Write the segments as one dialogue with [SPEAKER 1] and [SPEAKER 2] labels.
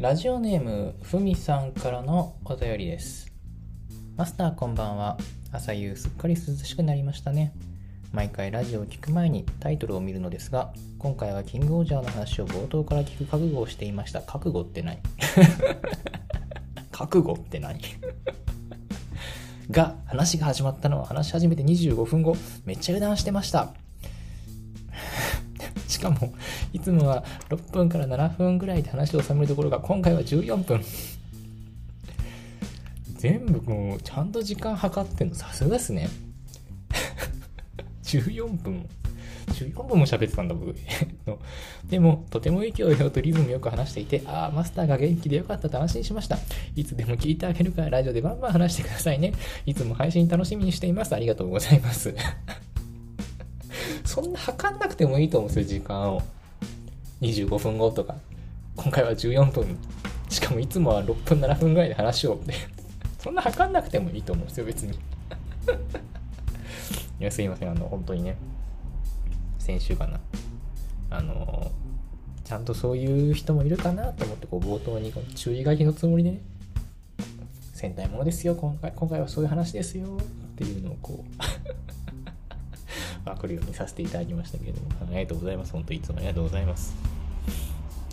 [SPEAKER 1] ラジオネームふみさんからのお便りです。マスターこんばんは。朝夕すっかり涼しくなりましたね。毎回ラジオを聞く前にタイトルを見るのですが今回はキングオージャーの話を冒頭から聞く覚悟をしていました。覚悟って何覚悟って何 が話が始まったのは話し始めて25分後。めっちゃ油断してましたしかもいつもは6分から7分ぐらいで話を収めるところが今回は14分。全部もうちゃんと時間計ってんの？さすがですね。14分。14分も喋ってたんだ僕。でもとても勢いよとリズムよく話していてああマスターが元気でよかったと安心しました。いつでも聞いてあげるからラジオでバンバン話してくださいね。いつも配信楽しみにしています。ありがとうございます。そんな測んなくてもいいと思うんですよ時間を。25分後とか。今回は14分。しかもいつもは6分7分ぐらいで話をって。そんな測んなくてもいいと思うんですよ別に。いやすいません。あの本当にね。先週かな。あのちゃんとそういう人もいるかなと思ってこう冒頭にこの注意書きのつもりでね。戦隊ものですよ今回。今回はそういう話ですよっていうのをこう。分かるようにさせていただきましたけれどもありがとうございます。本当いつもありがとうございます。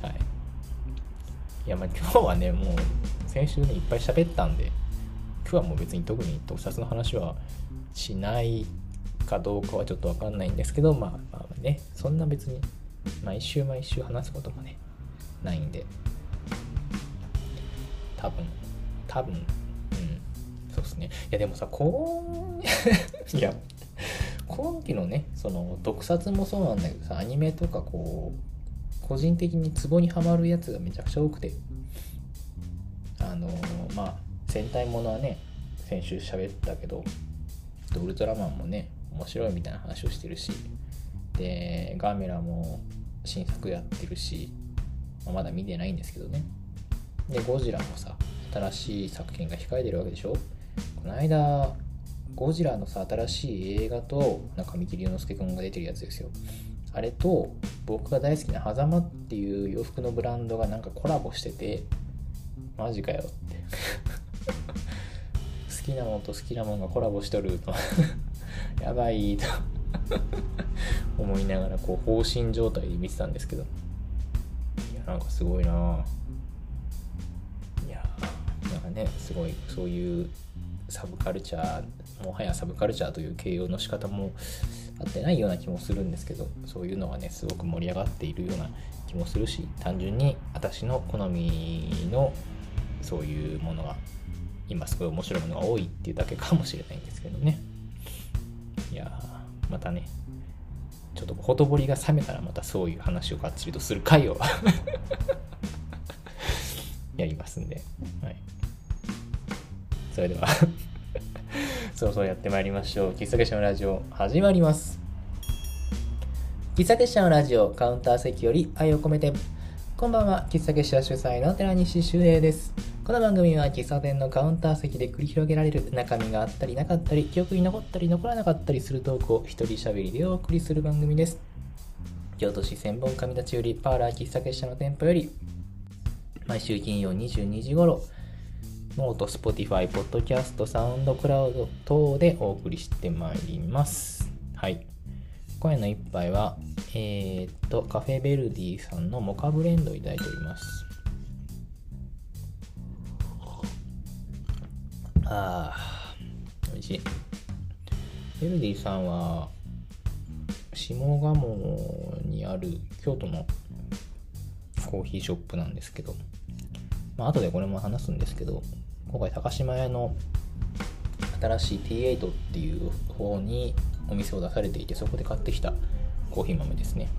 [SPEAKER 1] はい。いやまあ今日はねもう先週ねいっぱい喋ったんで今日はもう別に特に特撮の話はしないかどうかはちょっとわかんないんですけど、まあ、まあね、そんな別に毎週毎週話すこともね、ないんで、多分、多分、うん、そうっすね。いや、でもさ、こう、いや、今期のね、その、特撮もそうなんだけどさ、アニメとかこう、個人的にツボにはまるやつがめちゃくちゃ多くて、あのまあ、戦隊ものはね、先週喋ったけど、ウルトラマンもね、面白いみたいな話をしてるし。でガーメラも新作やってるし、まあ、まだ見てないんですけどね。でゴジラもさ新しい作品が控えてるわけでしょ。この間ゴジラのさ新しい映画となんか神木隆之介君が出てるやつですよ。あれと僕が大好きな狭間っていう洋服のブランドがなんかコラボしててマジかよ。っ て好きなものと好きなものがコラボしとると やばいと 思いながらこう放心状態で見てたんですけど。いやなんかすごいな。いやなんかねすごいそういうサブカルチャーもはやサブカルチャーという形容の仕方も合ってないような気もするんですけどそういうのがねすごく盛り上がっているような気もするし単純に私の好みのそういうものが今すごい面白いものが多いっていうだけかもしれないんですけどね。いやまたねちょっとほとぼりが冷めたらまたそういう話をがっちりとする回をやりますんで、はい、それではそろそろやってまいりましょう。喫茶結社のラジオ始まります。喫茶結社のラジオカウンター席より愛を込めて。こんばんは。喫茶結社主催の寺西修平です。この番組は喫茶店のカウンター席で繰り広げられる中身があったりなかったり記憶に残ったり残らなかったりするトークを一人喋りでお送りする番組です。京都市千本上立売パーラー喫茶結社の店舗より毎週金曜22時頃 note、 Spotify、ポッドキャスト、 SoundCloud 等でお送りしてまいります。はい。今夜の一杯は、えー、っと、カフェ・ヴェルディさんのモカブレンドをいただいております。ああ、美味しい。ベルディさんは、下鴨にある京都のコーヒーショップなんですけど、まあ後でこれも話すんですけど、今回高島屋の新しい T8 っていう方にお店を出されていて、そこで買ってきたコーヒー豆ですね。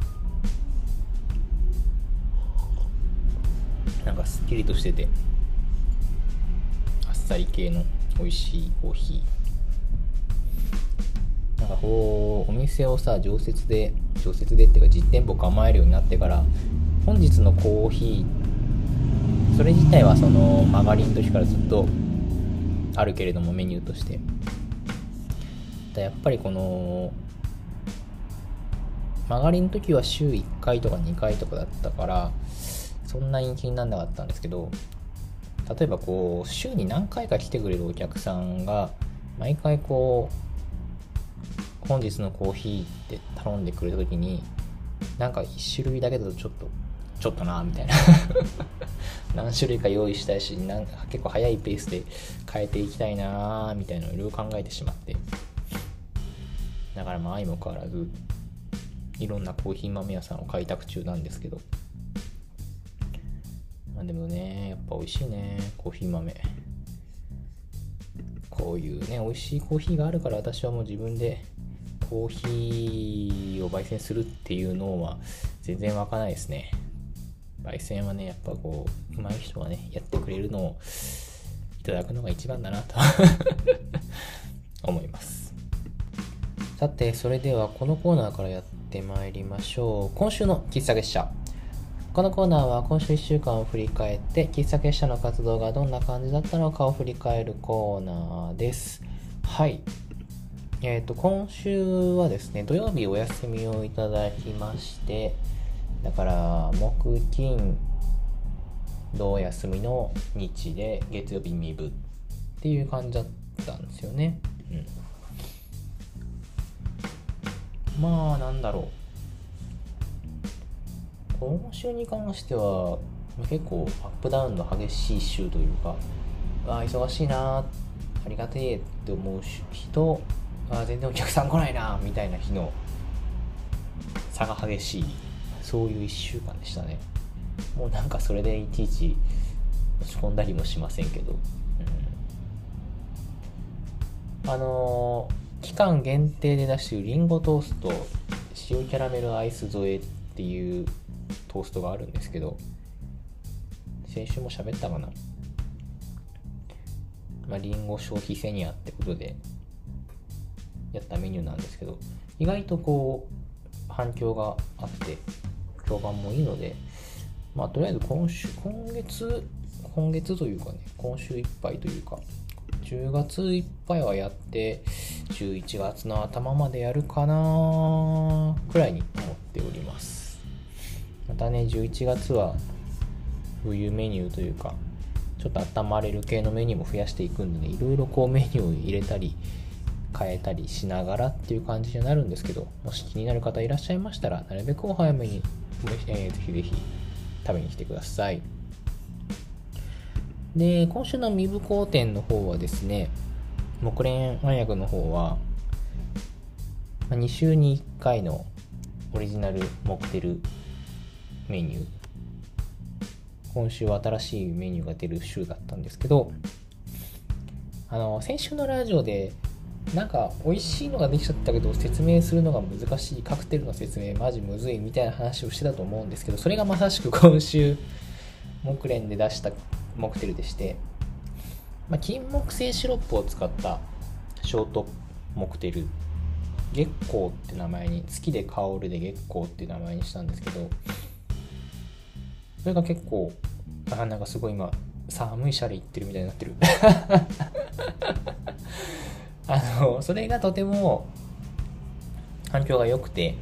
[SPEAKER 1] なんかすっきりとしてて、あっさり系の美味しいコーヒーなんかこうお店をさ常設で常設でっていうか実店舗構えるようになってから本日のコーヒーそれ自体はそのマガリンの時からずっとあるけれどもメニューとして。だやっぱりこの曲がりの時は週1回とか2回とかだったからそんなに気にならなかったんですけど例えばこう週に何回か来てくれるお客さんが毎回こう本日のコーヒーって頼んでくれた時になんか1種類だけだとちょっとちょっとなみたいな。何種類か用意したいしなんか結構早いペースで変えていきたいなみたいなのをいろいろ考えてしまって。だからまあ相も変わらずいろんなコーヒー豆屋さんを開拓中なんですけど。まあでもねやっぱ美味しいねコーヒー豆。こういうね美味しいコーヒーがあるから私はもう自分でコーヒーを焙煎するっていうのは全然湧かないですね。焙煎はねやっぱこう上手い人がねやってくれるのをいただくのが一番だなと 思います。さてそれではこのコーナーからやってまいりましょう。今週の喫茶月謝このコーナーは今週1週間を振り返って喫茶結社の活動がどんな感じだったのかを振り返るコーナーです。はい。えっ、ー、と今週はですね土曜日お休みをいただきましてだから木金土休みの日で月曜日未部っていう感じだったんですよね。うん。まあなんだろう。今週に関しては結構アップダウンの激しい週というかあ忙しいなありがてえって思う人あ全然お客さん来ないなみたいな日の差が激しい。そういう1週間でしたね。もうなんかそれでいちいち落ち込んだりもしませんけど、うん、あのー、期間限定で出してるリンゴトースト塩キャラメルアイス添えっていうトーストがあるんですけど先週も喋ったかな。まあ、リンゴ消費セニアってことでやったメニューなんですけど意外とこう反響があって。評判もいいのでまあとりあえず今週今月今月というかね今週いっぱいというか10月いっぱいはやって11月の頭までやるかなくらいに思っております。またね11月は冬メニューというかちょっと温まれる系のメニューも増やしていくんでねいろいろこうメニューを入れたり変えたりしながらっていう感じになるんですけどもし気になる方いらっしゃいましたらなるべくお早めに、えー、ぜひぜひ食べに来てください。で今週の未部工店の方はですね木蓮暗薬の方は2週に1回のオリジナルモクテルメニュー。今週は新しいメニューが出る週だったんですけどあの先週のラジオでなんか美味しいのができちゃったけど説明するのが難しいカクテルの説明マジむずいみたいな話をしてたと思うんですけどそれがまさしく今週木蓮で出したモクテルでして、まあ、金木犀シロップを使ったショートモクテル月光って名前に月で香るで月光って名前にしたんですけどそれが結構あなんかすごい今寒いシャレ行ってるみたいになってる。あのそれがとても反響が良くて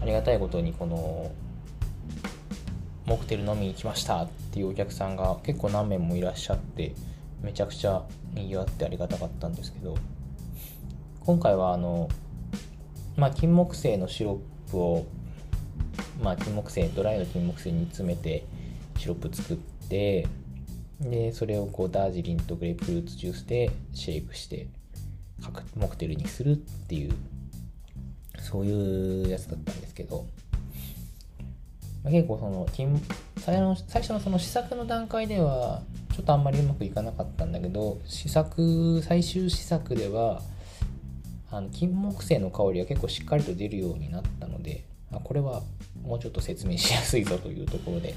[SPEAKER 1] ありがたいことにこのモクテル飲みに来ましたっていうお客さんが結構何名もいらっしゃってめちゃくちゃにぎわってありがたかったんですけど今回はあのまあ金木犀のシロップをまあ、金木犀ドライの金木犀に詰めてシロップ作ってでそれをこうダージリンとグレープフルーツジュースでシェイクしてモクテルにするっていうそういうやつだったんですけど、まあ、結構その最初の最初のその試作の段階ではちょっとあんまりうまくいかなかったんだけど試作最終試作ではあの金木犀の香りが結構しっかりと出るようになったのであこれはもうちょっと説明しやすいぞというところで、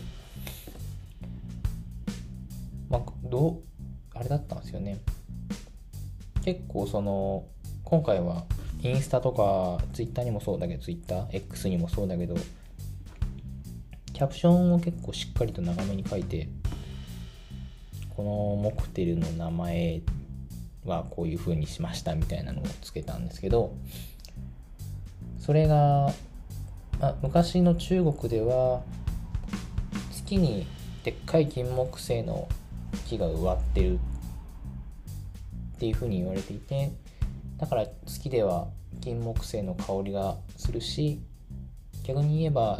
[SPEAKER 1] まあ、どう、あれだったんですよね。結構その、今回はインスタとかツイッターにもそうだけど、ツイッター、X にもそうだけど、キャプションを結構しっかりと長めに書いて、このモクテルの名前はこういう風にしましたみたいなのをつけたんですけど、それがまあ、昔の中国では月にでっかい金木犀の木が植わってるっていうふうに言われていてだから月では金木犀の香りがするし逆に言えば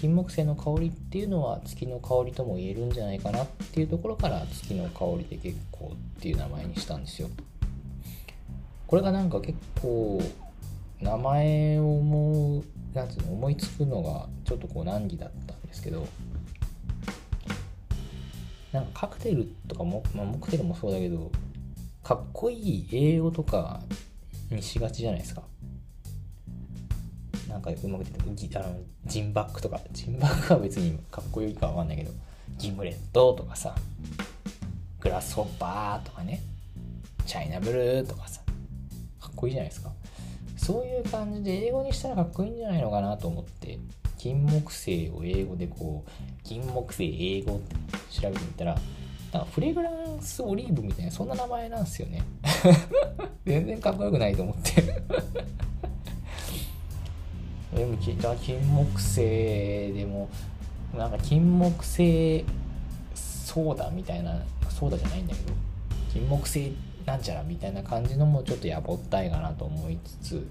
[SPEAKER 1] 金木犀の香りっていうのは月の香りとも言えるんじゃないかなっていうところから月の香りで結構っていう名前にしたんですよ。これがなんか結構名前を思うなんつうの思いつくのがちょっとこう難儀だったんですけどなんかカクテルとかも、まあ、モクテルもそうだけどかっこいい英語とかにしがちじゃないですか。なんかうまく出てあのジンバックとか。ジンバックは別にかっこいいかわかんないけどギムレットとかさグラスホッパーとかねチャイナブルーとかさかっこいいじゃないですか。そういう感じで英語にしたらかっこいいんじゃないのかなと思って。金木犀を英語でこう金木犀英語って調べてみたらなんかフレグランスオリーブみたいなそんな名前なんですよね。全然かっこよくないと思って。でもじゃあ金木犀でもなんか金木犀ソーダみたいなソーダじゃないんだけど金木犀なんちゃらみたいな感じのもちょっとやぼったいかなと思いつつ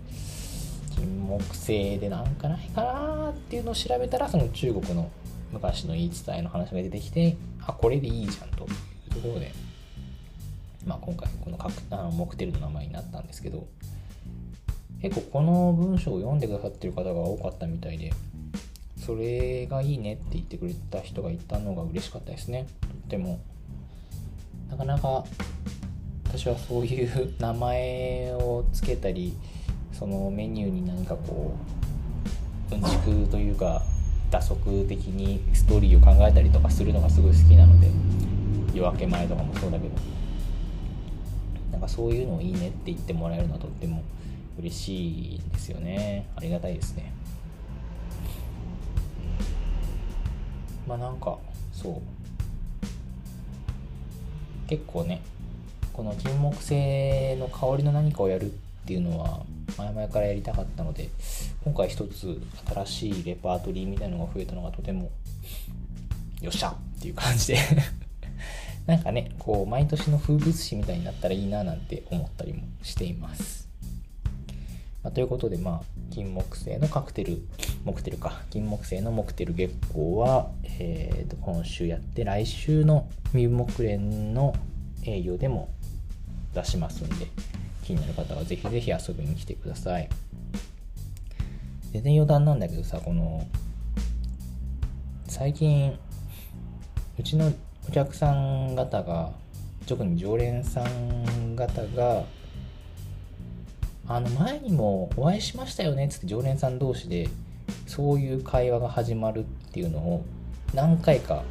[SPEAKER 1] 木犀でなんかないかなっていうのを調べたらその中国の昔の言い伝えの話が出てきてあこれでいいじゃんと。いうところで、まあ、今回このあのモクテルの名前になったんですけど結構この文章を読んでくださってる方が多かったみたいでそれがいいねって言ってくれた人がいたのが嬉しかったですね。とってもなかなか私はそういう名前をつけたりそのメニューに何かこううんちくというか打足的にストーリーを考えたりとかするのがすごい好きなので夜明け前とかもそうだけど。なんかそういうのをいいねって言ってもらえるのはとっても嬉しいんですよね。ありがたいですね。まあなんかそう。結構ねこの金木犀の香りの何かをやるっていうのは前々からやりたかったので今回一つ新しいレパートリーみたいなのが増えたのがとてもよっしゃっていう感じで。なんかねこう毎年の風物詩みたいになったらいいななんて思ったりもしています、まあ、ということでまあ金木犀のカクテルモクテルか。金木犀のモクテル月光は、えー、と今週やって来週のミ木蓮の営業でも出しますんで。気になる方はぜひぜひ遊びに来てください。全然余談なんだけどさこの最近うちのお客さん方が特に常連さん方があの前にもお会いしましたよねっつって常連さん同士でそういう会話が始まるっていうのを何回か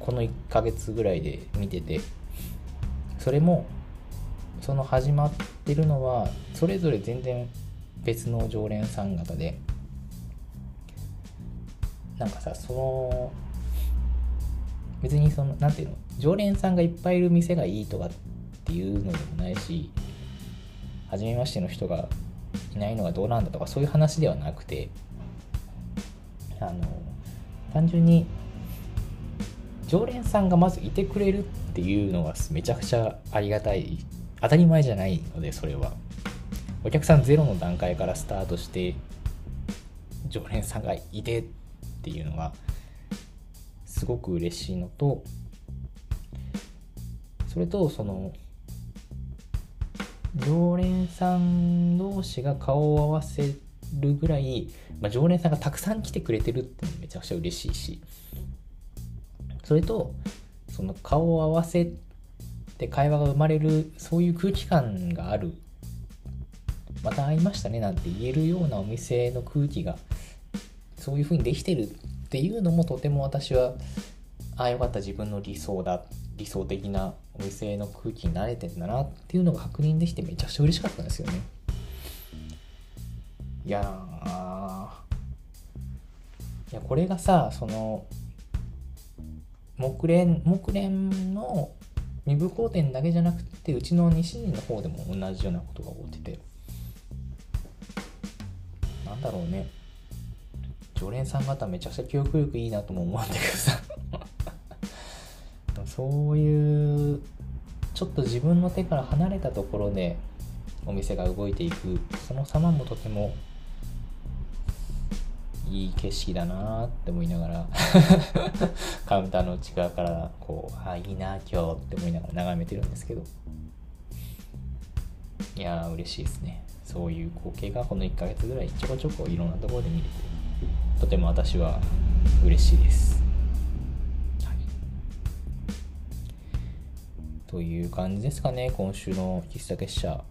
[SPEAKER 1] この1ヶ月ぐらいで見ててそれもその始まってるのはそれぞれ全然別の常連さん方でなんかさその別にその何ていうの常連さんがいっぱいいる店がいいとかっていうのでもないし初めましての人がいないのがどうなんだとかそういう話ではなくてあの単純に常連さんがまずいてくれるっていうのがめちゃくちゃありがたい当たり前じゃないのでそれは。お客さんゼロの段階からスタートして常連さんがいてっていうのがすごく嬉しいのとそれとその常連さん同士が顔を合わせるぐらい、まあ、常連さんがたくさん来てくれてるってめちゃくちゃ嬉しいしそれとその顔を合わせてで会話が生まれるそういう空気感がある。また会いましたねなんて言えるようなお店の空気が。そういう風にできてるっていうのもとても私はああよかった自分の理想だ。理想的なお店の空気に慣れてんだなっていうのが確認できてめちゃくちゃ嬉しかったんですよね。いやいやこれがさその木蓮木蓮の二部工店だけじゃなくてうちの西陣の方でも同じようなことが起きてて。なんだろうね。常連さん方めちゃくちゃ記憶力いいなとも思うんだけどさ。そういうちょっと自分の手から離れたところでお店が動いていくその様もとてもいい景色だなって思いながら カウンターの内側からこうあいいな今日って思いながら眺めてるんですけど。いやー嬉しいですね。そういう光景がこの1ヶ月ぐらいちょこちょこいろんなところで見れてとても私は嬉しいです、はい、という感じですかね今週の喫茶結社。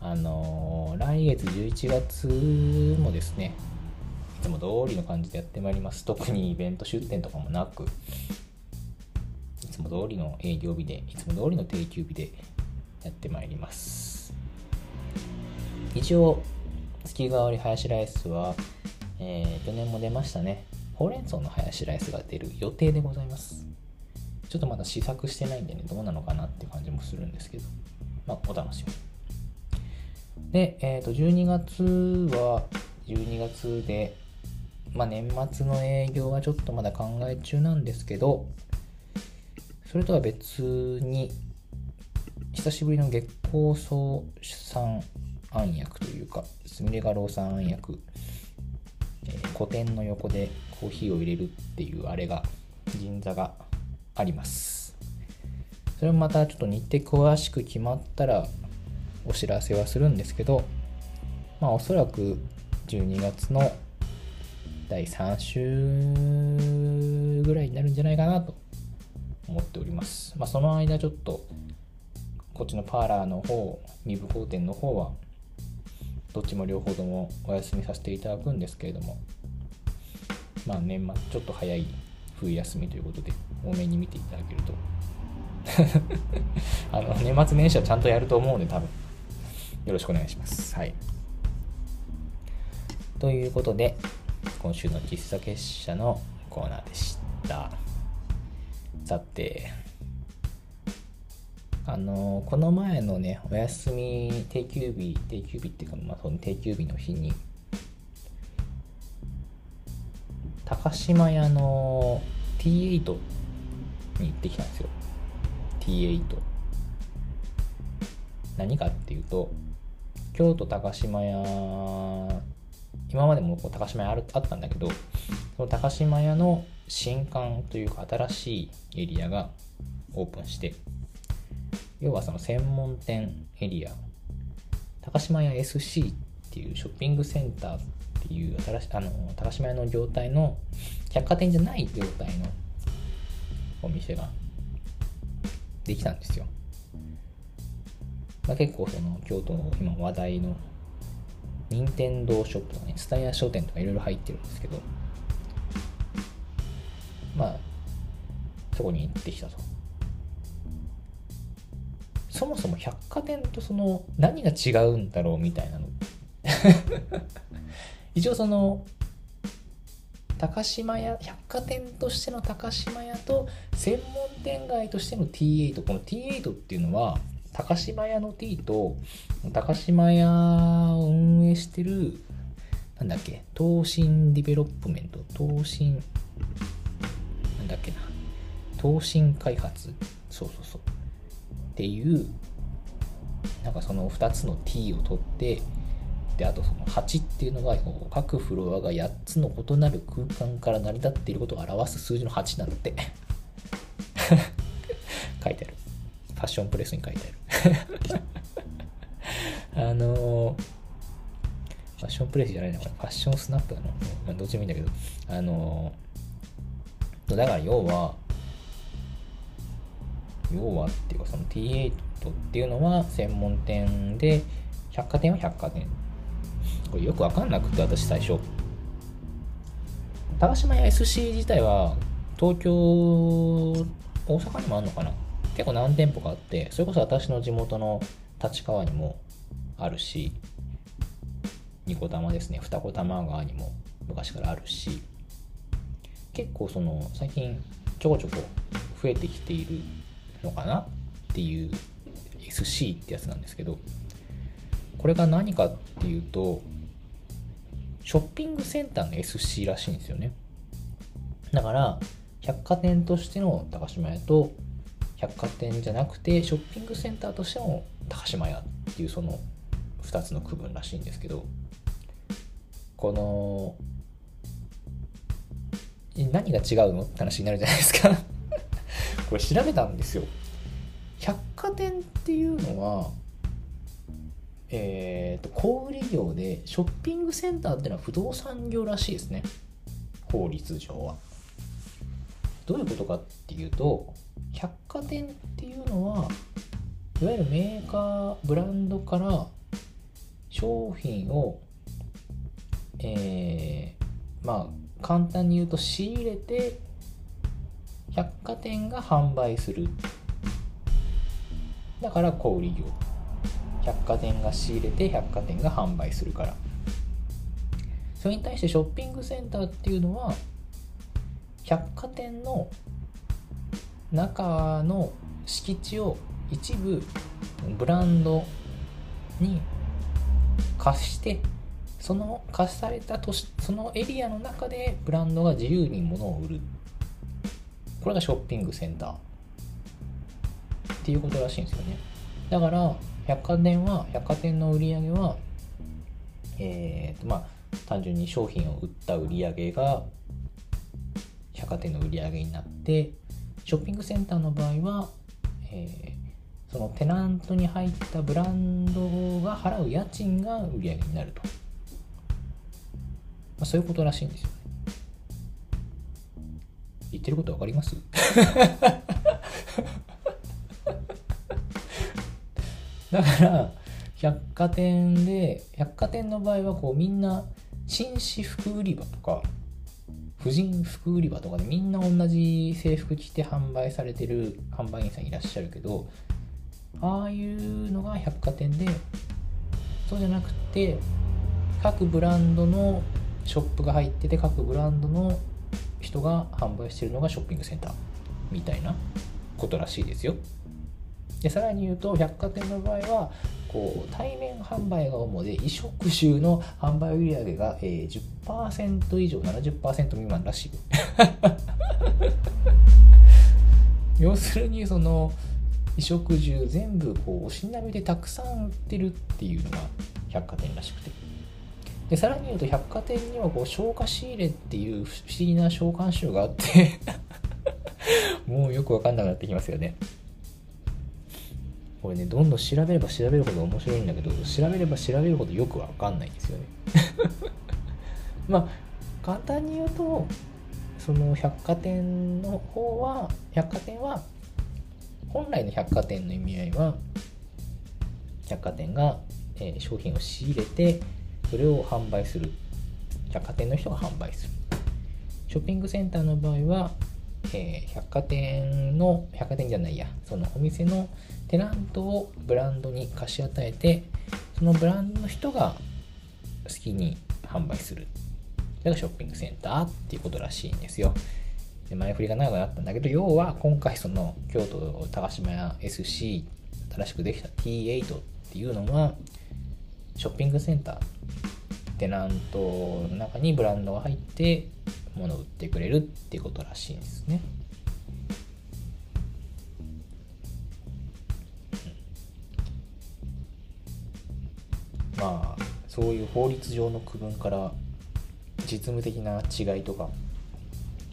[SPEAKER 1] あのー、来月11月もですねいつも通りの感じでやってまいります。特にイベント出店とかもなく、いつも通りの営業日で、いつも通りの定休日でやってまいります。一応、月替わりハヤシライスは、えー、去年も出ましたね。ほうれん草のハヤシライスが出る予定でございます。ちょっとまだ試作してないんでね、どうなのかなって感じもするんですけど、まあ、お楽しみ。で、えっ、ー、と、12月は、12月で、まあ、年末の営業はちょっとまだ考え中なんですけど、それとは別に、久しぶりの月光荘産暗薬というか、すみれ画廊さん暗薬、えー、古典の横でコーヒーを入れるっていうあれが、銀座があります。それもまたちょっと日程詳しく決まったらお知らせはするんですけど、まあおそらく12月の第3週ぐらいになるんじゃないかなと思っております。まあ、その間ちょっとこっちのパーラーの方、二部工店の方はどっちも両方ともお休みさせていただくんですけれども、まあ年末ちょっと早い冬休みということで多めに見ていただけると あの年末年始はちゃんとやると思うんで多分よろしくお願いします。はい。ということで、今週の喫茶結社のコーナーでした。さてあのこの前のねお休み定休日定休日っていうかまあその定休日の日に高島屋の T8 に行ってきたんですよ。T8 何かっていうと京都高島屋今までもこう高島屋あるあったんだけどその高島屋の新館というか新しいエリアがオープンして要はその専門店エリア高島屋 SC っていうショッピングセンターっていう新しあの高島屋の業態の百貨店じゃない業態のお店ができたんですよ、まあ、結構その京都の今話題の任天堂ショップとかね、スタイヤ書店とかいろいろ入ってるんですけど、まあ、そこに行ってきたと。そもそも百貨店とその何が違うんだろうみたいなの。一応その、高島屋、百貨店としての高島屋と専門店街としての T8、この T8 っていうのは、高島屋の T と、高島屋を運営してる、なんだっけ、東神ディベロップメント、東神、なんだっけな、東神開発、そうそうそう、っていう、なんかその2つの T を取って、で、あとその8っていうのが、各フロアが8つの異なる空間から成り立っていることを表す数字の8なんて 書いてある。ファッションプレスに書いてある。あのファッションプレスじゃないな、これ。ファッションスナップなの？まあ、どっちもいいんだけど、あのだから要は、要はっていうか、その T8 っていうのは専門店で、百貨店は百貨店。これよくわかんなくて、私最初。高島屋 SC 自体は、東京、大阪にもあるのかな？結構何店舗かあってそれこそ私の地元の立川にもあるし二子玉ですね。二子玉川にも昔からあるし結構その最近ちょこちょこ増えてきているのかな？っていう SC ってやつなんですけどこれが何かっていうとショッピングセンターの SC らしいんですよね。だから百貨店としての高島屋と百貨店じゃなくてショッピングセンターとしての高島屋っていうその2つの区分らしいんですけどこの何が違うの？って話になるじゃないですか。これ調べたんですよ。百貨店っていうのはえーと、小売業でショッピングセンターっていうのは不動産業らしいですね。法律上は。どういうことかっていうと百貨店っていうのはいわゆるメーカーブランドから商品をえー、まあ簡単に言うと仕入れて百貨店が販売する。だから小売業。百貨店が仕入れて百貨店が販売するから。それに対してショッピングセンターっていうのは百貨店の中の敷地を一部ブランドに貸してその貸された都市そのエリアの中でブランドが自由に物を売るこれがショッピングセンターっていうことらしいんですよね。だから百貨店は百貨店の売り上げはえーとまあ単純に商品を売った売り上げが百貨店の売り上げになってショッピングセンターの場合は、えー、そのテナントに入ったブランドが払う家賃が売り上げになると、まあ、そういうことらしいんですよね。言ってること分かります？だから百貨店で百貨店の場合はこうみんな紳士服売り場とか婦人服売り場とかでみんな同じ制服着て販売されてる販売員さんいらっしゃるけどああいうのが百貨店でそうじゃなくて各ブランドのショップが入ってて各ブランドの人が販売してるのがショッピングセンターみたいなことらしいですよ。でさらに言うと百貨店の場合はこう対面販売が主で衣食住の販売売上が、えー、10%以上70%未満らしい。要するにその衣食住全部こうおしなみでたくさん売ってるっていうのが百貨店らしくて。でさらに言うと百貨店にはこう消化仕入れっていう不思議な召喚集があって。もうよくわかんなくなってきますよね。これねどんどん調べれば調べるほど面白いんだけど調べれば調べるほどよくわかんないんですよね。まあ簡単に言うとその百貨店の方は百貨店は本来の百貨店の意味合いは百貨店が、えー、商品を仕入れてそれを販売する。百貨店の人が販売する。ショッピングセンターの場合はえー、百貨店の百貨店じゃないやそのお店のテナントをブランドに貸し与えてそのブランドの人が好きに販売するそれがショッピングセンターっていうことらしいんですよで前振りが長くなったんだけど要は今回その京都高島屋 SC 新しくできた T8 っていうのはショッピングセンターテナントの中にブランドが入ってものを売ってくれるっていうことらしいんですね。まあそういう法律上の区分から実務的な違いとか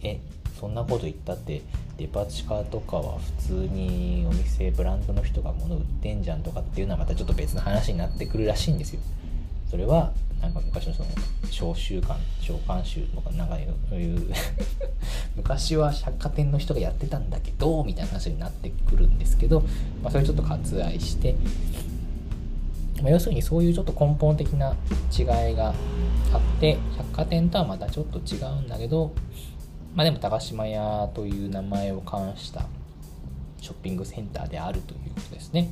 [SPEAKER 1] えそんなこと言ったってデパ地下とかは普通にお店ブランドの人が物売ってんじゃんとかっていうのはまたちょっと別の話になってくるらしいんですよ。それはなんか昔のその召集館召喚集とかなんかそういう昔は百貨店の人がやってたんだけどみたいな話になってくるんですけど、まあ、それちょっと割愛して、まあ、要するにそういうちょっと根本的な違いがあって百貨店とはまたちょっと違うんだけどまあでも高島屋という名前を冠したショッピングセンターであるということですね。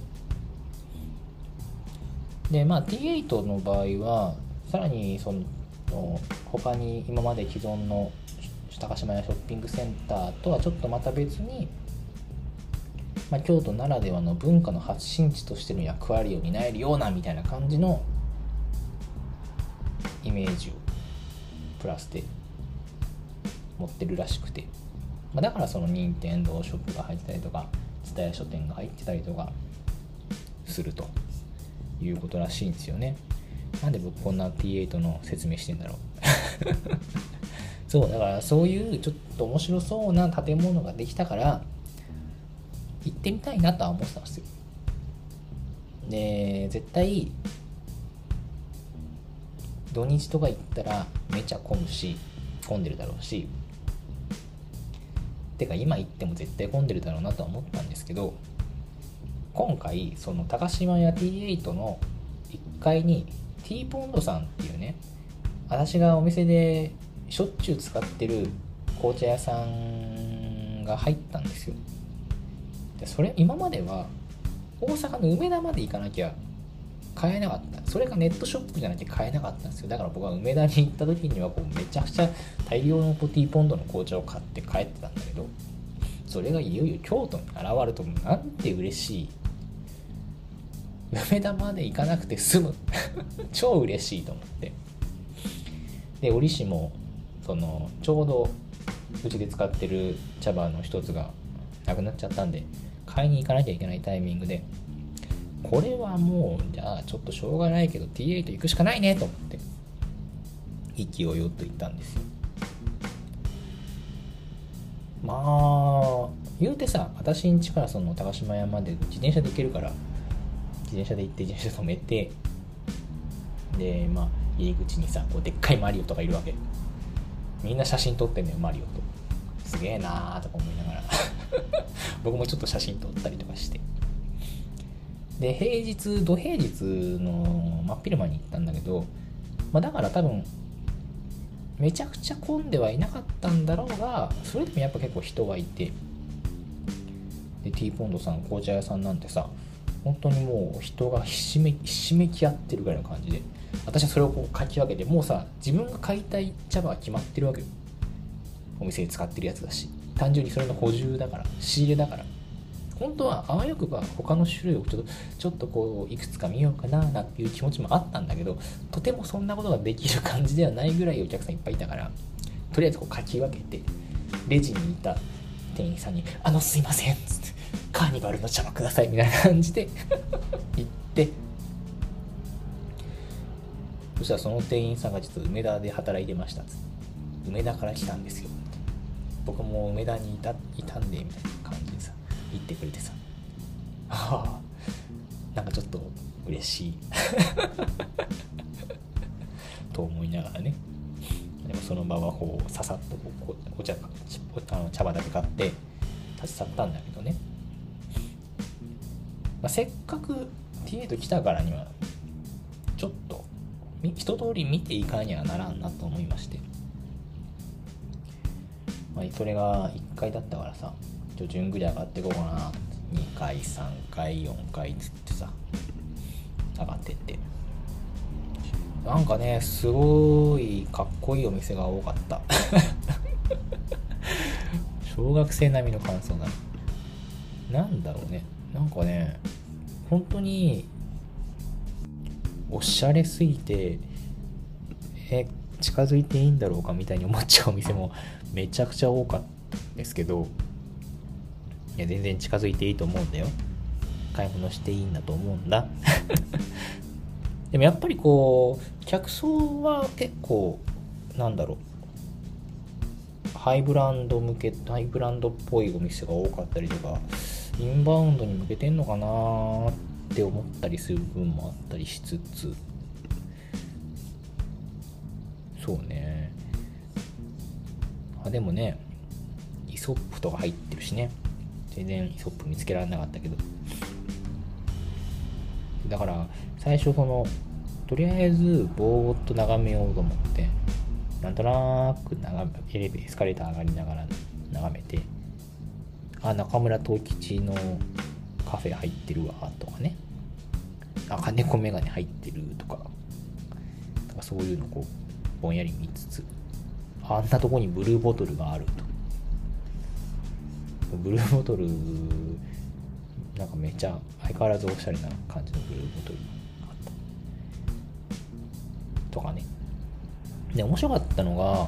[SPEAKER 1] でまあ T8 の場合はさらにその他に今まで既存の高島屋ショッピングセンターとはちょっとまた別に、まあ、京都ならではの文化の発信地としての役割を担えるようなみたいな感じのイメージをプラスで持ってるらしくて、まあ、だからその任天堂ショップが入ってたりとか蔦屋書店が入ってたりとかするということらしいんですよね。なんで僕こんな T8 の説明してんだろう。そうだからそういうちょっと面白そうな建物ができたから行ってみたいなとは思ってたんですよ。で絶対土日とか行ったらめちゃ混むし混んでるだろうし。てか今行っても絶対混んでるだろうなとは思ったんですけど今回その高島屋 T8 の1階に T ポンドさんっていうね私がお店でしょっちゅう使ってる紅茶屋さんが入ったんですよ。でそれ今までは大阪の梅田まで行かなきゃ買えなかった。それがネットショップじゃなきゃ買えなかったんですよ。だから僕は梅田に行った時にはこうめちゃくちゃ大量のポティーポンドの紅茶を買って帰ってたんだけどそれがいよいよ京都に現れるとなんて嬉しい。梅田まで行かなくて済む。超嬉しいと思って。で折しもそのちょうどうちで使ってる茶葉の一つがなくなっちゃったんで買いに行かなきゃいけないタイミングでこれはもうじゃあちょっとしょうがないけど T8 行くしかないねと思って勢いよと行ったんですよ。まあ言うてさ私ん家からその高島屋まで自転車で行けるから自転車で行って自転車止めてでまあ入り口にさこうでっかいマリオとかいるわけ。みんな写真撮ってんのよマリオと。すげえなーとか思いながら。僕もちょっと写真撮ったりとかして。で平日土平日の真っ昼間に行ったんだけど、まあ、だから多分めちゃくちゃ混んではいなかったんだろうがそれでもやっぱ結構人はいて。で T ポンドさん紅茶屋さんなんてさ本当にもう人がひしめひしめき合ってるぐらいの感じで。私はそれをこう書き分けてもうさ自分が買いたい茶葉は決まってるわけよ。お店で使ってるやつだし単純にそれの補充だから仕入れだから。本当はあわよくば他の種類をちょっとちょっとこういくつか見ようかななんていう気持ちもあったんだけどとてもそんなことができる感じではないぐらいお客さんいっぱいいたからとりあえずこう書き分けてレジにいた店員さんに「あのすいません」っつって「カーニバルの茶葉ください」みたいな感じで 行って。そしたらその店員さんが実は梅田で働いてましたっつって。梅田から来たんですよ。僕も梅田にいたいたんでみたいな感じでさ言ってくれてさ。ああなんかちょっと嬉しい。と思いながらね。でもその場はこうささっとこうお茶あの茶葉だけ買って立ち去ったんだけどね、まあ、せっかく T8 来たからにはちょっと一通り見ていかにはならんなと思いまして、まあ、それが1階だったからさちょ順繰り上がっていこうかな2階3階4階つってさ上がってって。なんかねすごいかっこいいお店が多かった。小学生並みの感想だ。なんだろうね。なんかね本当におしゃれすぎてえ近づいていいんだろうかみたいに思っちゃうお店もめちゃくちゃ多かったですけどいや全然近づいていいと思うんだよ。買い物していいんだと思うんだ。でもやっぱりこう客層は結構なんだろう。ハイブランド向けハイブランドっぽいお店が多かったりとかインバウンドに向けてんのかなって思ったりする部分もあったりしつつ。そうね。あでもねイソップとか入ってるしね。全然イソップ見つけられなかったけど。だから最初そのとりあえずぼーっと眺めようと思ってなんとなく眺めエレベエスカレーター上がりながら眺めてあ中村藤吉のカフェ入ってるわとかね。あ金子メガネ入ってるとか。かそういうのこうぼんやり見つつ。あんなとこにブルーボトルがあると。ブルーボトルなんかめっちゃ相変わらずおしゃれな感じのブルーボトルがあった。とかね。で面白かったのが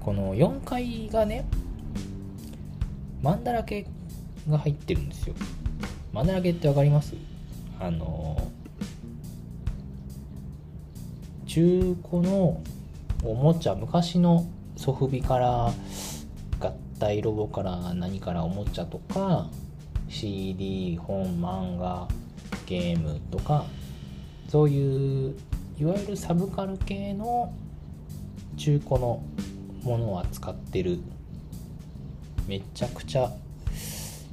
[SPEAKER 1] この4階がねマンだらけが入ってるんですよ。マンだらけって分かります？あの中古のおもちゃ昔のソフビから合体ロボから何からおもちゃとか CD 本漫画ゲームとかそういういわゆるサブカル系の中古のものを扱ってる。めちゃくちゃ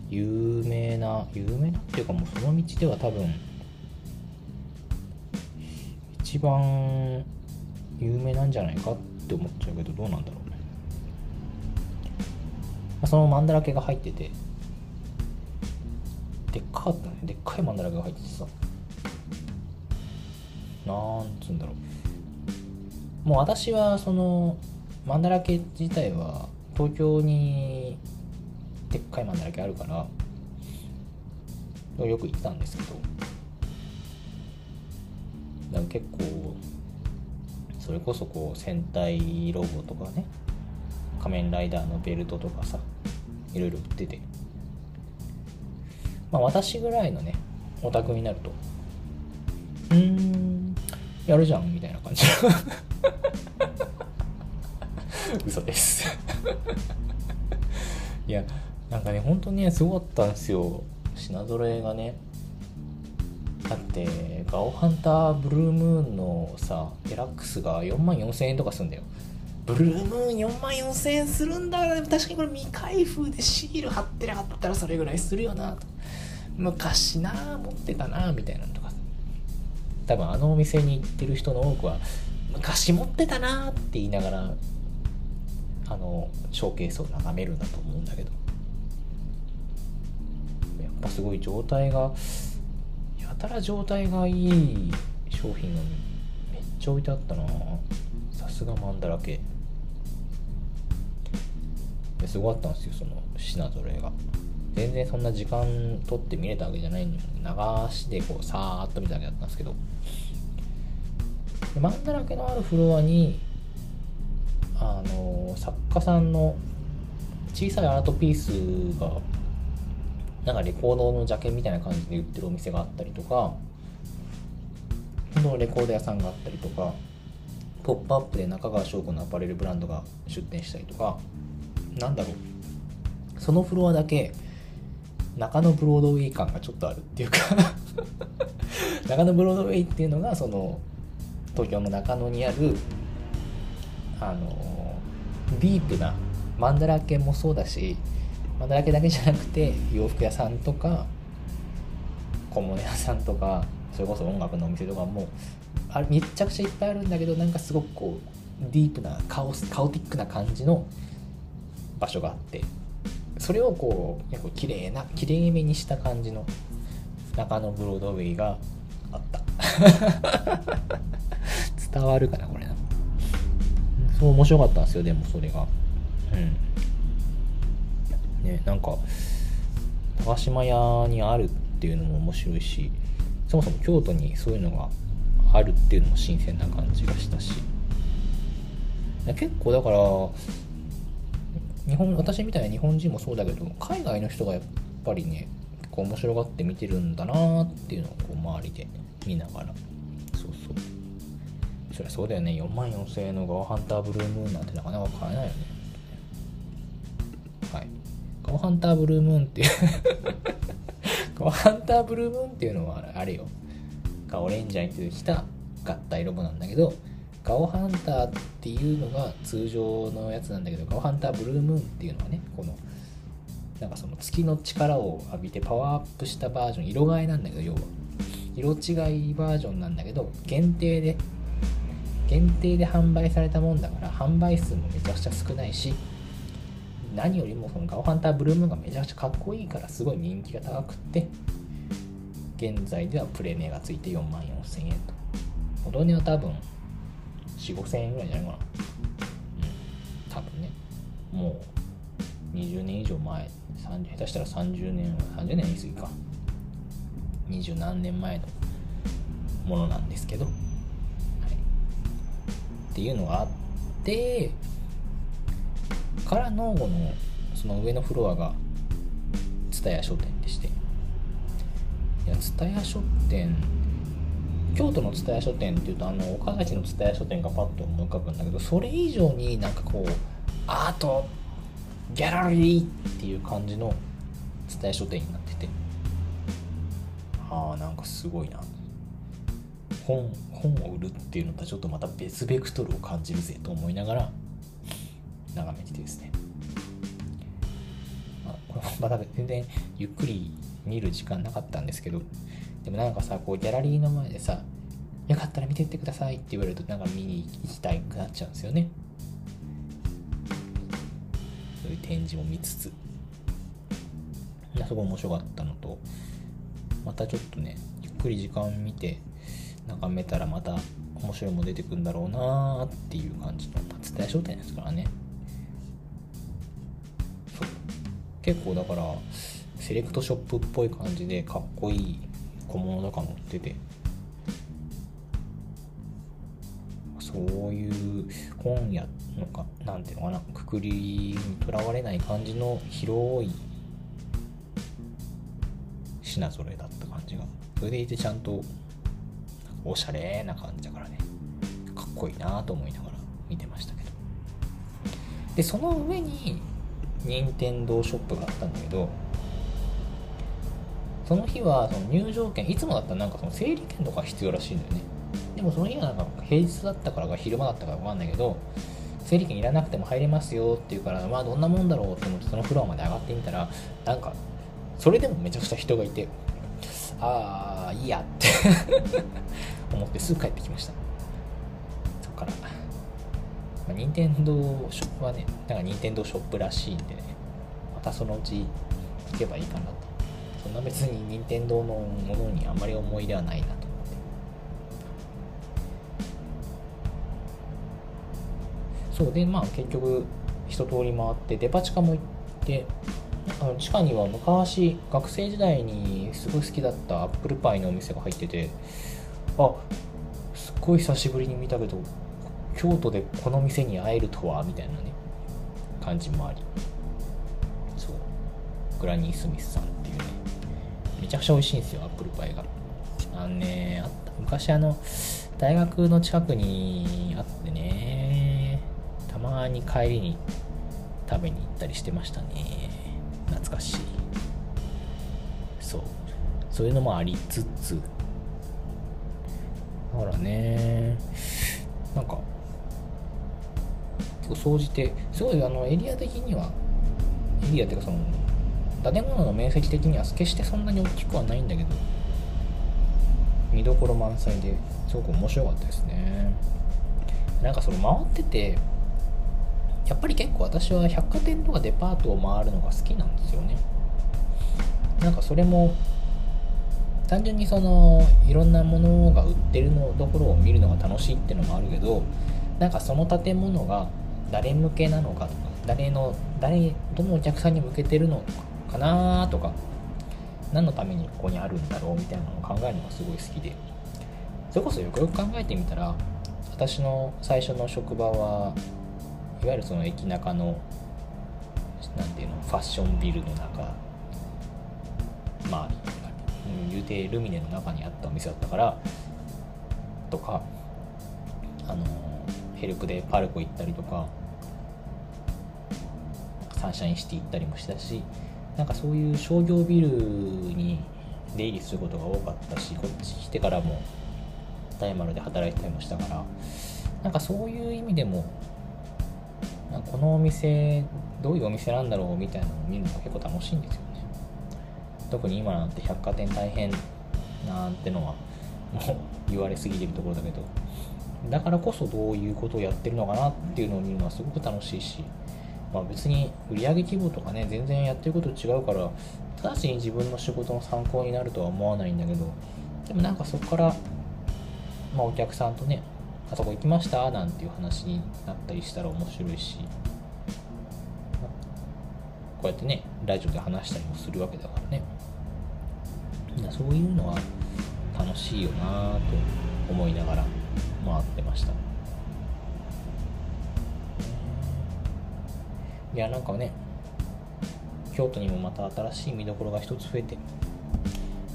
[SPEAKER 1] 有名な有名なっていうかもうその道では多分一番有名なんじゃないかって思っちゃうけどどうなんだろうね、そのマンだらけが入ってて。でっかかったね。でっかいマンだらけが入っててさ。なんつうんだろう。もう私はそのマンだらけ自体は東京にでっかいマンだらけあるからよく行ってたんですけど。結構それこそこう戦隊ロボとかね仮面ライダーのベルトとかさいろいろ売ってて。まあ私ぐらいのねオタクになるとうーんやるじゃんみたいな感じ。嘘です。いやなんかね本当にねすごかったんですよ。品揃えがね。だってガオハンターブルームーンのさデラックスが4万4000円とかすんだよ。ブルームーン4万4000円するんだ。確かにこれ未開封でシール貼ってなかったらそれぐらいするよなと。昔な持ってたなみたいなのとか。多分あのお店に行ってる人の多くは昔持ってたなって言いながらあのショーケースを眺めるんだと思うんだけど。やっぱすごい状態がたら状態がいい商品がめっちゃ置いてあったな。さすがマンだらけすごかったんですよその品揃えが。全然そんな時間取って見れたわけじゃないのに流しでこうさーっと見ただけだったんですけど。マンだらけのあるフロアにあの作家さんの小さいアートピースがなんかレコードの邪険みたいな感じで売ってるお店があったりとかのレコード屋さんがあったりとかポップアップで中川翔子のアパレルブランドが出店したりとかなんだろう。そのフロアだけ中野ブロードウェイ感がちょっとあるっていうか 中野ブロードウェイっていうのがその東京の中野にあるあのディープなマンダラケもそうだしマンダラケだけじゃなくて洋服屋さんとか小物屋さんとかそれこそ音楽のお店とかもあれめちゃくちゃいっぱいあるんだけどなんかすごくこうディープなカオスカオティックな感じの場所があってそれをこう結構綺麗な綺麗めにした感じの中野ブロードウェイがあった。伝わるかなこれな。そう面白かったんですよでもそれが。うん。ねなんか高島屋にあるっていうのも面白いしそもそも京都にそういうのがあるっていうのも新鮮な感じがしたし。結構だから日本私みたいな日本人もそうだけど海外の人がやっぱりね結構面白がって見てるんだなっていうのをこう周りで見ながら。そうそう。そりゃそうだよね。4万4000円のガオハンターブルームーンなんてなかなか買えないよね。ガオハンターブルームーンっていう ガオハンターブルームーンっていうのはあれよ。ガオレンジャーに出てきた合体ロボなんだけどガオハンターっていうのが通常のやつなんだけどガオハンターブルームーンっていうのはねこのなんかその月の力を浴びてパワーアップしたバージョン色替えなんだけど要は。色違いバージョンなんだけど限定で限定で販売されたもんだから販売数もめちゃくちゃ少ないし何よりもそのガオハンターブルームーンがめちゃくちゃかっこいいからすごい人気が高くって現在ではプレミアがついて4万4000円と。元値は多分4 5千円ぐらいじゃないかな。うん。多分ね。もう20年以上前30下手したら30年30年言い過ぎか。二十何年前のものなんですけど、はい、っていうのがあってからのこのその上のフロアが蔦屋書店でしていや蔦屋書店京都の蔦屋書店っていうとあの岡崎の蔦屋書店がパッと思い浮かぶんだけどそれ以上になんかこうアートギャラリーっていう感じの蔦屋書店になっててああなんかすごいな。本本を売るっていうのとはちょっとまた別ベクトルを感じるぜと思いながら眺めててですね、まあ、これまだ全然ゆっくり見る時間なかったんですけどでもなんかさこうギャラリーの前でさよかったら見てってくださいって言われるとなんか見に行きたくなっちゃうんですよね。そういう展示も見つつ。すごい面白かったのとまたちょっとねゆっくり時間見て眺めたらまた面白いも出てくるんだろうなーっていう感じの伝え商店ですからね。結構だからセレクトショップっぽい感じでかっこいい小物とか持ってて。そういう本屋のかなんていうのかなくくりにとらわれない感じの広い品揃えだった感じが。それでいてちゃんとおしゃれな感じだからね。かっこいいなと思いながら見てましたけど。でその上に任天堂ショップがあったんだけどその日はその入場券いつもだったらなんかその整理券とか必要らしいんだよね。でもその日はなんか平日だったからか昼間だったからわかんないけど整理券いらなくても入れますよって言うからまあどんなもんだろうって思ってそのフロアまで上がってみたらなんかそれでもめちゃくちゃ人がいてああいいやって 思ってすぐ帰ってきました。そっから、まあ、任天堂ショップはねなんか任天堂ショップらしいんでね。またそのうち行けばいいかなと。そんな別に任天堂のものにあまり思い出はないなと思って。そうでまあ結局一通り回ってデパ地下も行ってあの地下には昔学生時代にすごい好きだったアップルパイのお店が入っててあすっごい久しぶりに見たけど京都でこの店に会えるとはみたいなね感じもあり。そう。グラニー・スミスさんっていうね。めちゃくちゃ美味しいんですよアップルパイが。あのねあった昔あの大学の近くにあってねたまに帰りに食べに行ったりしてましたね。懐かしい。そう。そういうのもありつつ。だからねなんか総じてすごいあのエリア的にはエリアっていうかその建物の面積的には決してそんなに大きくはないんだけど見どころ満載ですごく面白かったですね。なんかその回っててやっぱり結構私は百貨店とかデパートを回るのが好きなんですよね。なんかそれも単純にそのいろんなものが売ってるのところを見るのが楽しいってのもあるけどなんかその建物が誰向けなのかとか誰の誰どのお客さんに向けてるのかなとか何のためにここにあるんだろうみたいなのを考えるのがすごい好きで。それこそよくよく考えてみたら私の最初の職場はいわゆるその駅中の何ていうのファッションビルの中まあ言うてルミネの中にあったお店だったからとかあのヘルプでパルコ行ったりとかサンシャインシティ行ったりもしたしなんかそういう商業ビルに出入りすることが多かったしこっち来てからも大丸で働いてたりもしたからなんかそういう意味でもこのお店どういうお店なんだろうみたいなのを見るのが結構楽しいんですよね。特に今なんて百貨店大変なんてのはもう言われすぎてるところだけどだからこそどういうことをやってるのかなっていうのを見るのはすごく楽しいし、まあ、別に売上規模とかね全然やってること違うから直ちに自分の仕事の参考になるとは思わないんだけどでもなんかそこから、まあ、お客さんとねあそこ行きましたなんていう話になったりしたら面白いしこうやってねラジオで話したりもするわけだからね。そういうのは楽しいよなと思いながら回ってました。いやなんかね京都にもまた新しい見どころが一つ増えて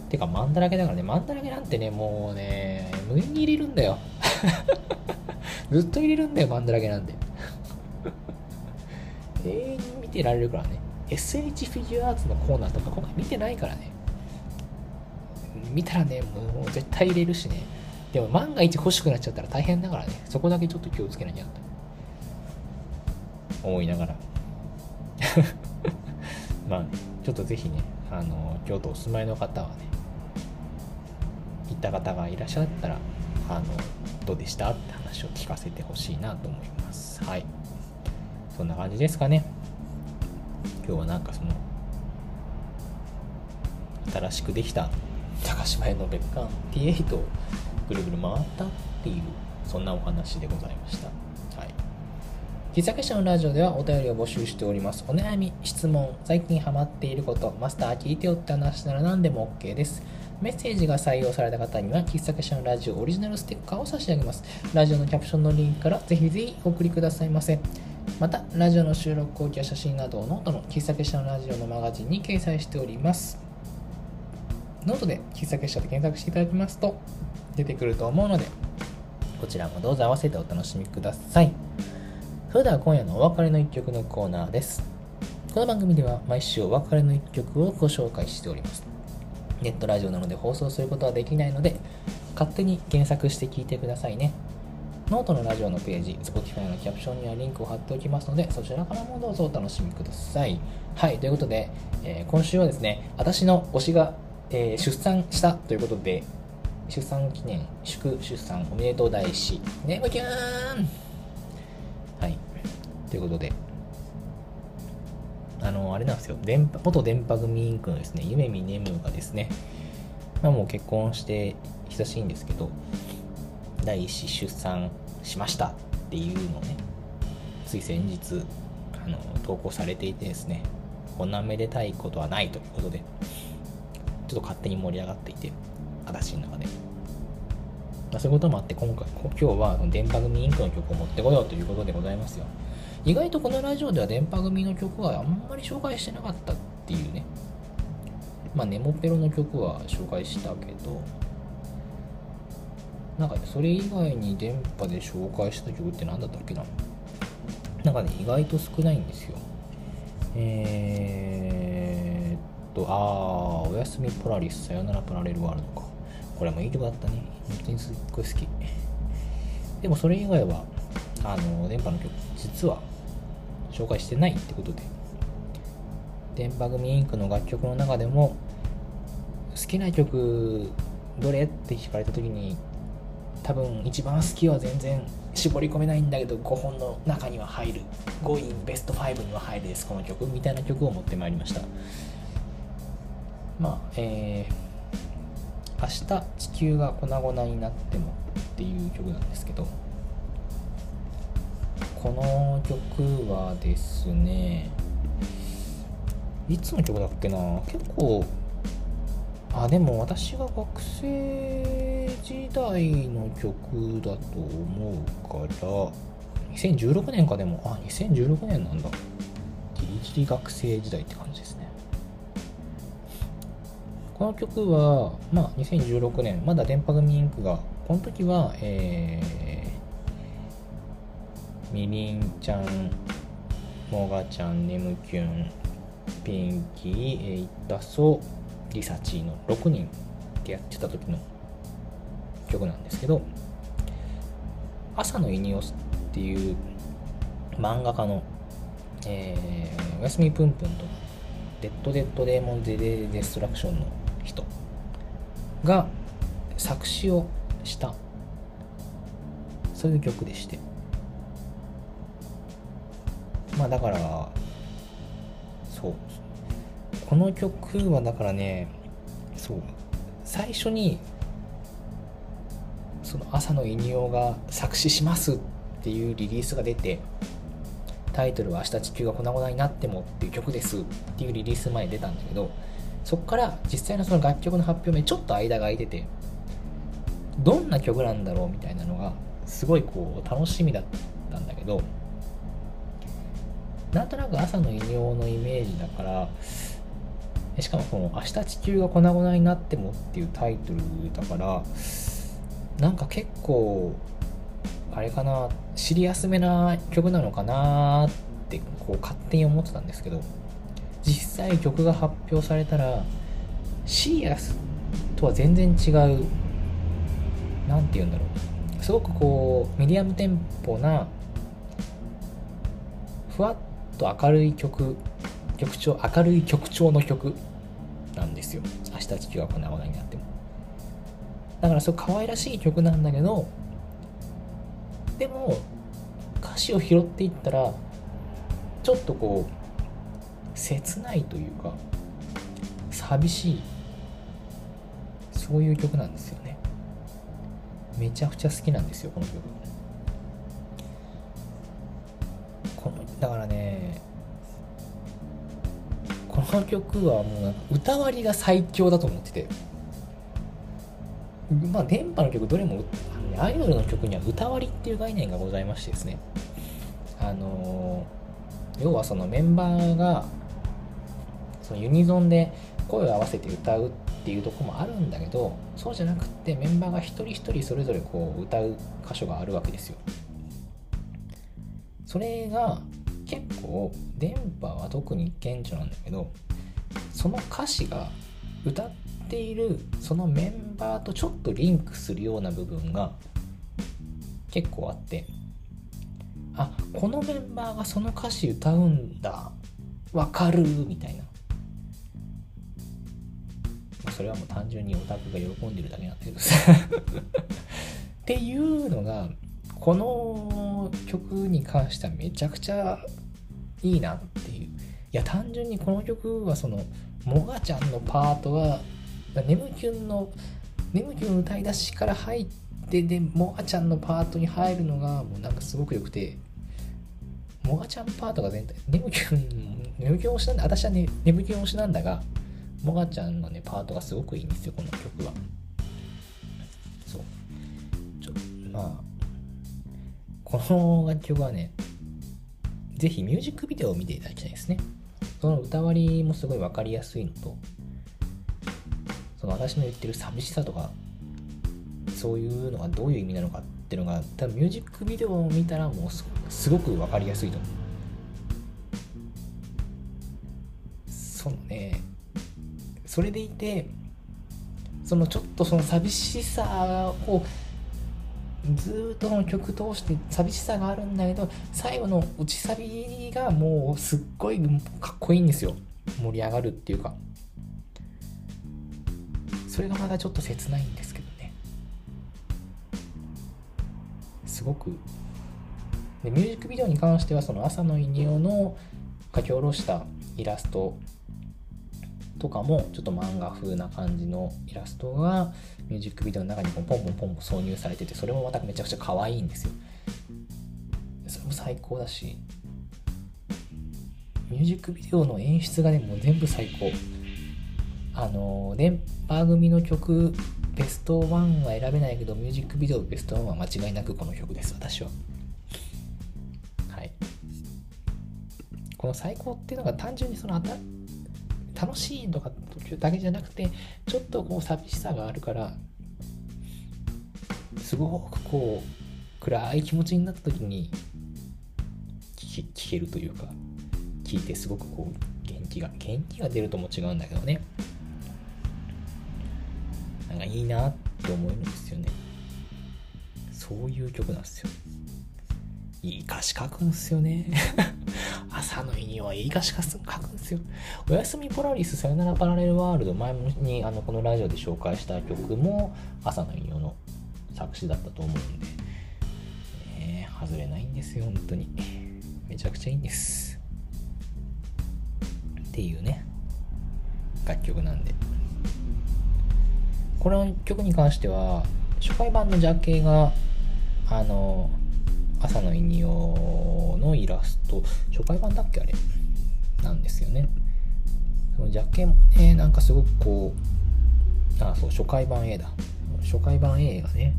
[SPEAKER 1] てかマンだらけだからねマンだらけなんてねもうね無限に入れるんだよ。ずっと入れるんだよマンだらけなんで 永遠に見てられるからね。SH フィギュアアーツのコーナーとか今回見てないからね。見たらねもう絶対入れるしね。でも万が一欲しくなっちゃったら大変だからね。そこだけちょっと気をつけなきゃと思いながら。まあねちょっとぜひねあの京都お住まいの方はね行った方がいらっしゃったらあのどうでしたって話を聞かせてほしいなと思います。はい。そんな感じですかね。今日はなんかその新しくできた高島屋の別館 T8 をぐるぐる回ったっていうそんなお話でございました。喫茶結社のラジオではお便りを募集しております。お悩み質問最近ハマっていることマスター聞いてよって話なら何でも OK です。メッセージが採用された方には喫茶結社のラジオオリジナルステッカーを差し上げます。ラジオのキャプションのリンクからぜひぜひお送りくださいませ。またラジオの収録後記や写真などをノートの喫茶結社のラジオのマガジンに掲載しております。ノートで喫茶結社で検索していただきますと出てくると思うのでこちらもどうぞ合わせてお楽しみください。それでは今夜のお別れの一曲のコーナーです。この番組では毎週お別れの一曲をご紹介しております。ネットラジオなので放送することはできないので勝手に検索して聞いてくださいね。ノートのラジオのページ、Spotify のキャプションにはリンクを貼っておきますので、そちらからもどうぞお楽しみください。はい、ということで、えー、今週はですね、私の推しが、えー、出産したということで、出産記念、祝出産おめでとう大師、ねむきゅーんはい、ということで、あの、あれなんですよ、でんぱ元でんぱ組.inc のですね、夢眠ねむがですね、まあ、もう結婚して久しいんですけど、第一子出産しましたっていうのをねつい先日あの投稿されていてですね。こんなめでたいことはないということでちょっと勝手に盛り上がっていて私の中で、まあ、そういうこともあって今回今日は電波組インクの曲を持ってこようということでございますよ。意外とこのラジオでは電波組の曲はあんまり紹介してなかったっていうね。まあネモペロの曲は紹介したけど。なんかね、それ以外に電波で紹介した曲って何だったっけな。なんかね、意外と少ないんですよ。えー、っと、あー、おやすみポラリス、さよならパラレルワールドか。これもいい曲だったね。本当にすっごい好き。でもそれ以外は、あの、電波の曲、実は紹介してないってことで、電波組インクの楽曲の中でも、好きな曲どれって聞かれた時に多分一番好きは全然絞り込めないんだけど5本の中には入る5位ベスト5には入るですこの曲みたいな曲を持ってまいりましたまあえー、明日地球が粉々になってもっていう曲なんですけどこの曲はですねいつの曲だっけな結構あでも私が学生時代の曲だと思うから2016年かでもあ2016年なんだ。ギリギリ学生時代って感じですね。この曲はまあ2016年まだ電波組インクがこの時はえー、みりんちゃんもがちゃんねむきゅんピンキーえいたそりさちーの6人でやってた時の曲なんですけど浅野いにおっていう漫画家の、えー、おやすみプンプンとデッド・デッド・デーモン・デ・デ・デストラクションの人が作詞をした。そういう曲でして。まあだからそう。この曲はだからねそう。最初にその朝のイニオが作詞しますっていうリリースが出てタイトルは「明日地球が粉々になっても」っていう曲ですっていうリリース前に出たんだけどそこから実際のその楽曲の発表目ちょっと間が空いててどんな曲なんだろうみたいなのがすごいこう楽しみだったんだけどなんとなく朝の異形のイメージだからしかもこの「明日地球が粉々になっても」っていうタイトルだからなんか結構あれかなシリアスめな曲なのかなってこう勝手に思ってたんですけど実際曲が発表されたらシリアスとは全然違う何て言うんだろう。すごくこうミディアムテンポなふわっと明るい曲曲調明るい曲調の曲なんですよ。明日地球がこんな話題になっても。だからそう可愛らしい曲なんだけどでも歌詞を拾っていったらちょっとこう切ないというか寂しい。そういう曲なんですよね。めちゃくちゃ好きなんですよこの曲。このだからねこの曲はもう歌割りが最強だと思ってて。まあ電波の曲どれもアイドルの曲には歌割りっていう概念がございましてですね。あの要はそのメンバーがそのユニゾンで声を合わせて歌うっていうとこもあるんだけどそうじゃなくてメンバーが一人一人それぞれこう歌う箇所があるわけですよ。それが結構電波は特に顕著なんだけどその歌詞が歌っているそのメンバーとちょっとリンクするような部分が結構あってあこのメンバーがその歌詞歌うんだ。わかるみたいな。それはもう単純にオタクが喜んでるだけなんだけど。さ っていうのがこの曲に関してはめちゃくちゃいいなっていう。いや単純にこの曲はそのもがちゃんのパートがネムキュンのネムキュン歌い出しから入ってでもがちゃんのパートに入るのがもうなんかすごく良くて。もがちゃんパートが全体ネムキュンネムキュン推しなんだ私はねネムキュン推しなんだがもがちゃんのねパートがすごくいいんですよこの曲は。そう。ちょまあこの楽曲はねぜひミュージックビデオを見ていただきたいですね。その歌割りもすごい分かりやすいのとその私の言ってる寂しさとかそういうのがどういう意味なのかっていうのが多分ミュージックビデオを見たらもうすごく分かりやすいと思う。そのね。それでいてそのちょっとその寂しさをずっとの曲通して寂しさがあるんだけど最後の打ちサビがもうすっごいかっこいいんですよ。盛り上がるっていうか。それがまだちょっと切ないんですけどね。すごく。でミュージックビデオに関してはその朝のイニオの書き下ろしたイラストとかもちょっと漫画風な感じのイラストがミュージックビデオの中にポンポンポンポン挿入されててそれもまためちゃくちゃ可愛いんですよ。それも最高だしミュージックビデオの演出がねもう全部最高。あの電波組の曲ベスト1は選べないけどミュージックビデオベスト1は間違いなくこの曲です私は。はい。この最高っていうのが単純にその楽しいとかだけじゃなくてちょっとこう寂しさがあるからすごくこう暗い気持ちになった時に聞けるというか聞いてすごくこう元気が元気が出るとも違うんだけどね。なんかいいなって思うんですよね。そういう曲なんですよ。いい歌詞書くんですよね。朝の日にはいい歌詞書くんですよ。おやすみポラリスさよならパラレルワールド前にあのこのラジオで紹介した曲も朝の日の作詞だったと思うんで、ね、外れないんですよ、本当に。めちゃくちゃいいんです。っていうね、楽曲なんで。この曲に関しては、初回版のジャケが、あの、朝のイニオのイラスト、初回版だっけあれ？なんですよね。そのジャケもね、なんかすごくこう、あ、そう、初回版 A だ。初回版 A がね、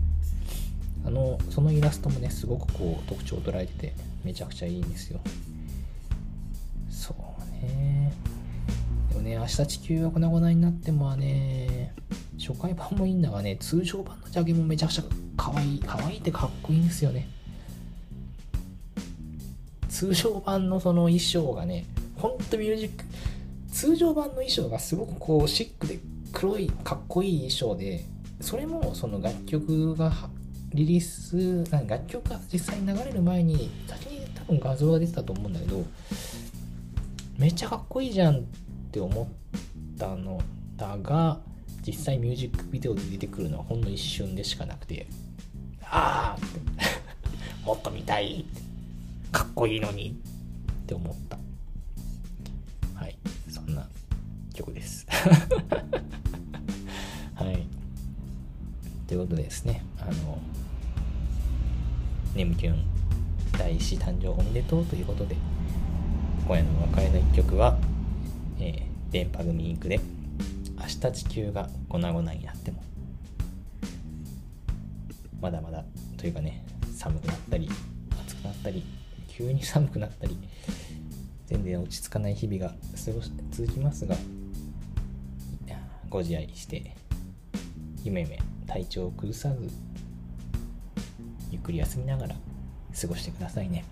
[SPEAKER 1] あの、そのイラストもね、すごくこう特徴を捉えてて、めちゃくちゃいいんですよ。そうねでもね明日地球が粉々になってもはね初回版もいいんだがね通常版のジャケもめちゃくちゃ可愛い可愛いってかっこいいんですよね通常版のその衣装がねほんとミュージック通常版の衣装がすごくこうシックで黒いかっこいい衣装でそれもその楽曲がリリース楽曲が実際に流れる前に先に多分画像が出てたと思うんだけどめっちゃかっこいいじゃんって思ったのだが実際ミュージックビデオで出てくるのはほんの一瞬でしかなくてああ もっと見たいって。かっこいいのに。って思った。はい。そんな曲です。はい。ということでですね。あのネムキュン第1誕生おめでとうということで今夜の別れの一曲は、えー、電波組インクで明日地球が粉々になってもまだまだというかね寒くなったり暑くなったり急に寒くなったり全然落ち着かない日々が過ごし続きますがご自愛して夢夢体調を崩さずゆっくり休みながら過ごしてくださいね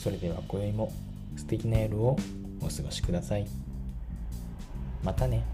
[SPEAKER 1] それでは今宵も素敵な夜をお過ごしくださいまたね。